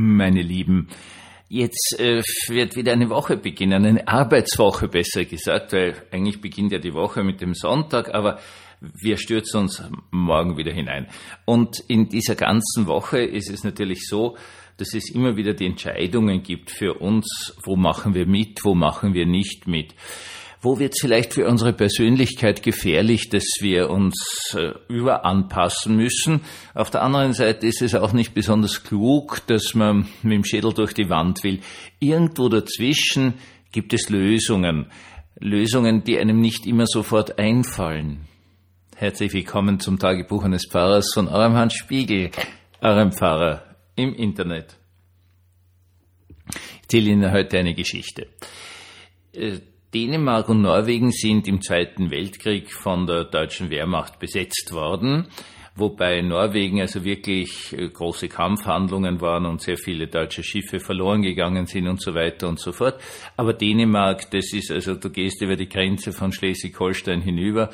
meine Lieben. Jetzt äh, wird wieder eine Woche beginnen, eine Arbeitswoche besser gesagt, weil eigentlich beginnt ja die Woche mit dem Sonntag, aber wir stürzen uns morgen wieder hinein. Und in dieser ganzen Woche ist es natürlich so, dass es immer wieder die Entscheidungen gibt für uns, wo machen wir mit, wo machen wir nicht mit. Wo wird es vielleicht für unsere Persönlichkeit gefährlich, dass wir uns äh, überanpassen müssen? Auf der anderen Seite ist es auch nicht besonders klug, dass man mit dem Schädel durch die Wand will. Irgendwo dazwischen gibt es Lösungen. Lösungen, die einem nicht immer sofort einfallen. Herzlich willkommen zum Tagebuch eines Pfarrers von eurem Hans Spiegel, eurem Pfarrer im Internet. Ich erzähle Ihnen heute eine Geschichte. Dänemark und Norwegen sind im Zweiten Weltkrieg von der deutschen Wehrmacht besetzt worden, wobei Norwegen also wirklich äh, große Kampfhandlungen waren und sehr viele deutsche Schiffe verloren gegangen sind und so weiter und so fort. Aber Dänemark, das ist also, du gehst über die Grenze von Schleswig-Holstein hinüber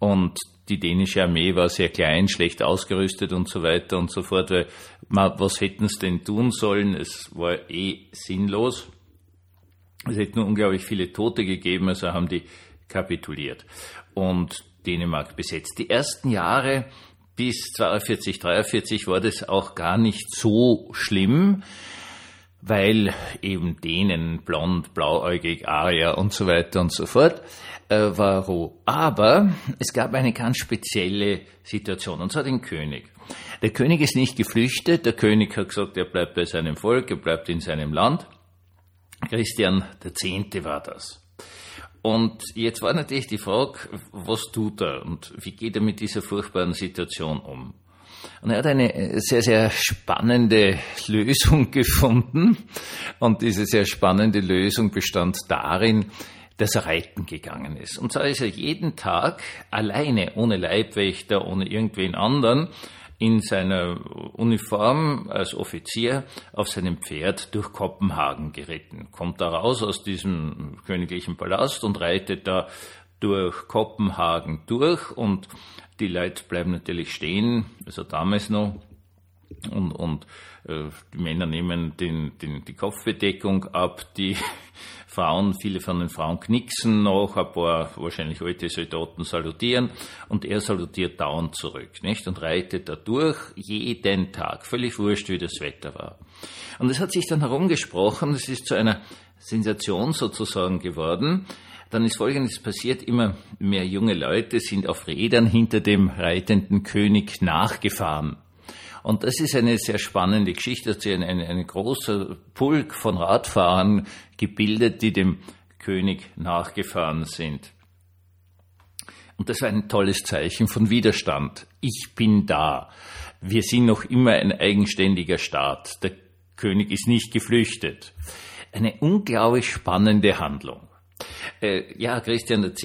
und die dänische Armee war sehr klein, schlecht ausgerüstet und so weiter und so fort, weil was hätten sie denn tun sollen? Es war eh sinnlos. Es hätte nur unglaublich viele Tote gegeben, also haben die kapituliert und Dänemark besetzt. Die ersten Jahre bis 42, 43 war das auch gar nicht so schlimm, weil eben Dänen blond, blauäugig, Arier und so weiter und so fort äh, war roh. Aber es gab eine ganz spezielle Situation, und zwar den König. Der König ist nicht geflüchtet, der König hat gesagt, er bleibt bei seinem Volk, er bleibt in seinem Land. Christian X. war das. Und jetzt war natürlich die Frage, was tut er und wie geht er mit dieser furchtbaren Situation um? Und er hat eine sehr, sehr spannende Lösung gefunden. Und diese sehr spannende Lösung bestand darin, dass er reiten gegangen ist. Und zwar ist er jeden Tag alleine, ohne Leibwächter, ohne irgendwen anderen, in seiner Uniform als Offizier auf seinem Pferd durch Kopenhagen geritten. Kommt da raus aus diesem königlichen Palast und reitet da durch Kopenhagen durch und die Leute bleiben natürlich stehen, also damals noch, und, und äh, die Männer nehmen den, den, die Kopfbedeckung ab, die Frauen, viele von den Frauen knicksen noch, ein paar wahrscheinlich alte Soldaten salutieren und er salutiert dauernd zurück, nicht? Und reitet da durch jeden Tag, völlig wurscht, wie das Wetter war. Und es hat sich dann herumgesprochen, es ist zu einer Sensation sozusagen geworden, dann ist Folgendes passiert, immer mehr junge Leute sind auf Rädern hinter dem reitenden König nachgefahren. Und das ist eine sehr spannende Geschichte, sie ein, ein, ein großer Pulk von Radfahrern gebildet, die dem König nachgefahren sind. Und das war ein tolles Zeichen von Widerstand. Ich bin da. Wir sind noch immer ein eigenständiger Staat. Der König ist nicht geflüchtet. Eine unglaublich spannende Handlung. Äh, ja, Christian X.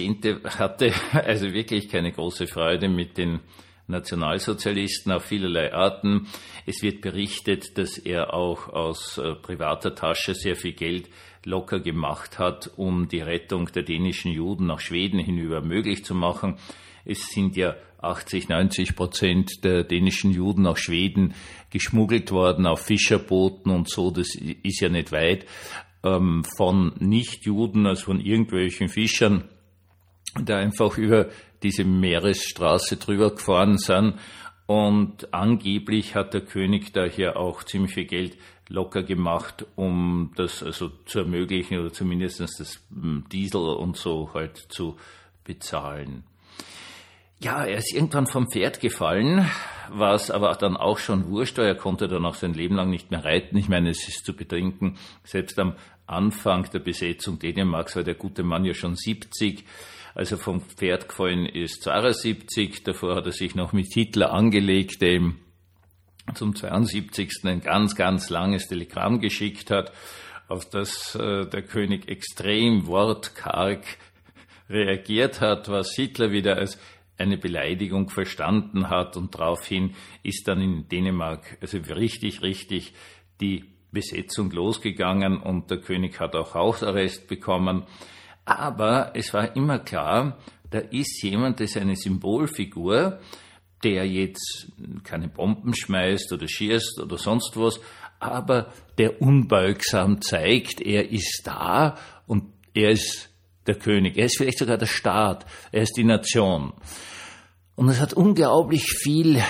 hatte also wirklich keine große Freude mit den Nationalsozialisten auf vielerlei Arten. Es wird berichtet, dass er auch aus äh, privater Tasche sehr viel Geld locker gemacht hat, um die Rettung der dänischen Juden nach Schweden hinüber möglich zu machen. Es sind ja 80, 90 Prozent der dänischen Juden nach Schweden geschmuggelt worden auf Fischerbooten und so. Das ist ja nicht weit ähm, von Nichtjuden, also von irgendwelchen Fischern, da einfach über diese Meeresstraße drüber gefahren sind. Und angeblich hat der König da hier auch ziemlich viel Geld locker gemacht, um das also zu ermöglichen oder zumindest das hm, Diesel und so halt zu bezahlen. Ja, er ist irgendwann vom Pferd gefallen, was aber dann auch schon wurscht war. Er konnte dann auch sein Leben lang nicht mehr reiten. Ich meine, es ist zu bedenken, selbst am Anfang der Besetzung Dänemarks war der gute Mann ja schon 70 als er vom Pferd gefallen ist, 72. Davor hat er sich noch mit Hitler angelegt, der ihm zum 72. ein ganz, ganz langes Telegramm geschickt hat, auf das äh, der König extrem wortkarg reagiert hat, was Hitler wieder als eine Beleidigung verstanden hat und daraufhin ist dann in Dänemark also richtig, richtig die Besetzung losgegangen und der König hat auch Hausarrest bekommen. Aber es war immer klar, da ist jemand, das ist eine Symbolfigur, der jetzt keine Bomben schmeißt oder schießt oder sonst was, aber der unbeugsam zeigt, er ist da und er ist der König, er ist vielleicht sogar der Staat, er ist die Nation. Und es hat unglaublich viel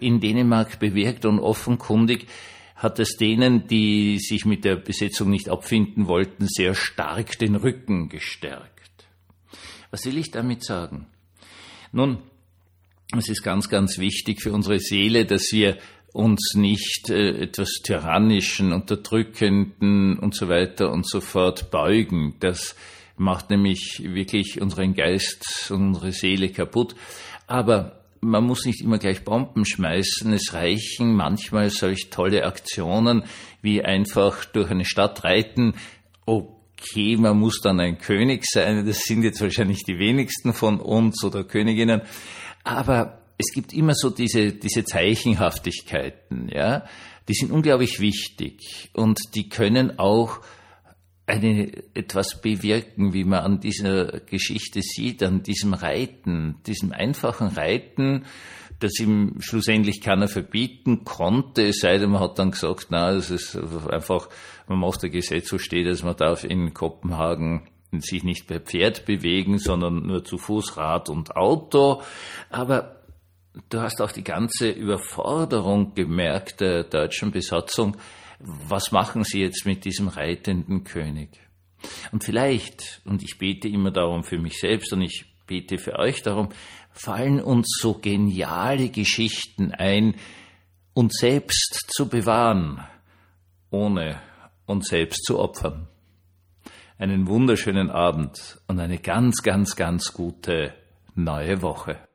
in Dänemark bewirkt und offenkundig hat es denen, die sich mit der Besetzung nicht abfinden wollten, sehr stark den Rücken gestärkt. Was will ich damit sagen? Nun, es ist ganz, ganz wichtig für unsere Seele, dass wir uns nicht äh, etwas tyrannischen, unterdrückenden und so weiter und so fort beugen. Das macht nämlich wirklich unseren Geist und unsere Seele kaputt. Aber man muss nicht immer gleich Bomben schmeißen. Es reichen manchmal solch tolle Aktionen wie einfach durch eine Stadt reiten. Okay, man muss dann ein König sein. Das sind jetzt wahrscheinlich die wenigsten von uns oder Königinnen. Aber es gibt immer so diese, diese Zeichenhaftigkeiten, ja. Die sind unglaublich wichtig und die können auch eine, etwas bewirken, wie man an dieser Geschichte sieht, an diesem Reiten, diesem einfachen Reiten, das ihm schlussendlich keiner verbieten konnte, es sei denn, man hat dann gesagt, na, das ist einfach, man macht ein Gesetz, so steht es, man darf in Kopenhagen sich nicht per Pferd bewegen, sondern nur zu Fuß, Rad und Auto. Aber du hast auch die ganze Überforderung gemerkt der deutschen Besatzung, was machen Sie jetzt mit diesem reitenden König? Und vielleicht, und ich bete immer darum für mich selbst und ich bete für euch darum, fallen uns so geniale Geschichten ein, uns selbst zu bewahren, ohne uns selbst zu opfern. Einen wunderschönen Abend und eine ganz, ganz, ganz gute neue Woche.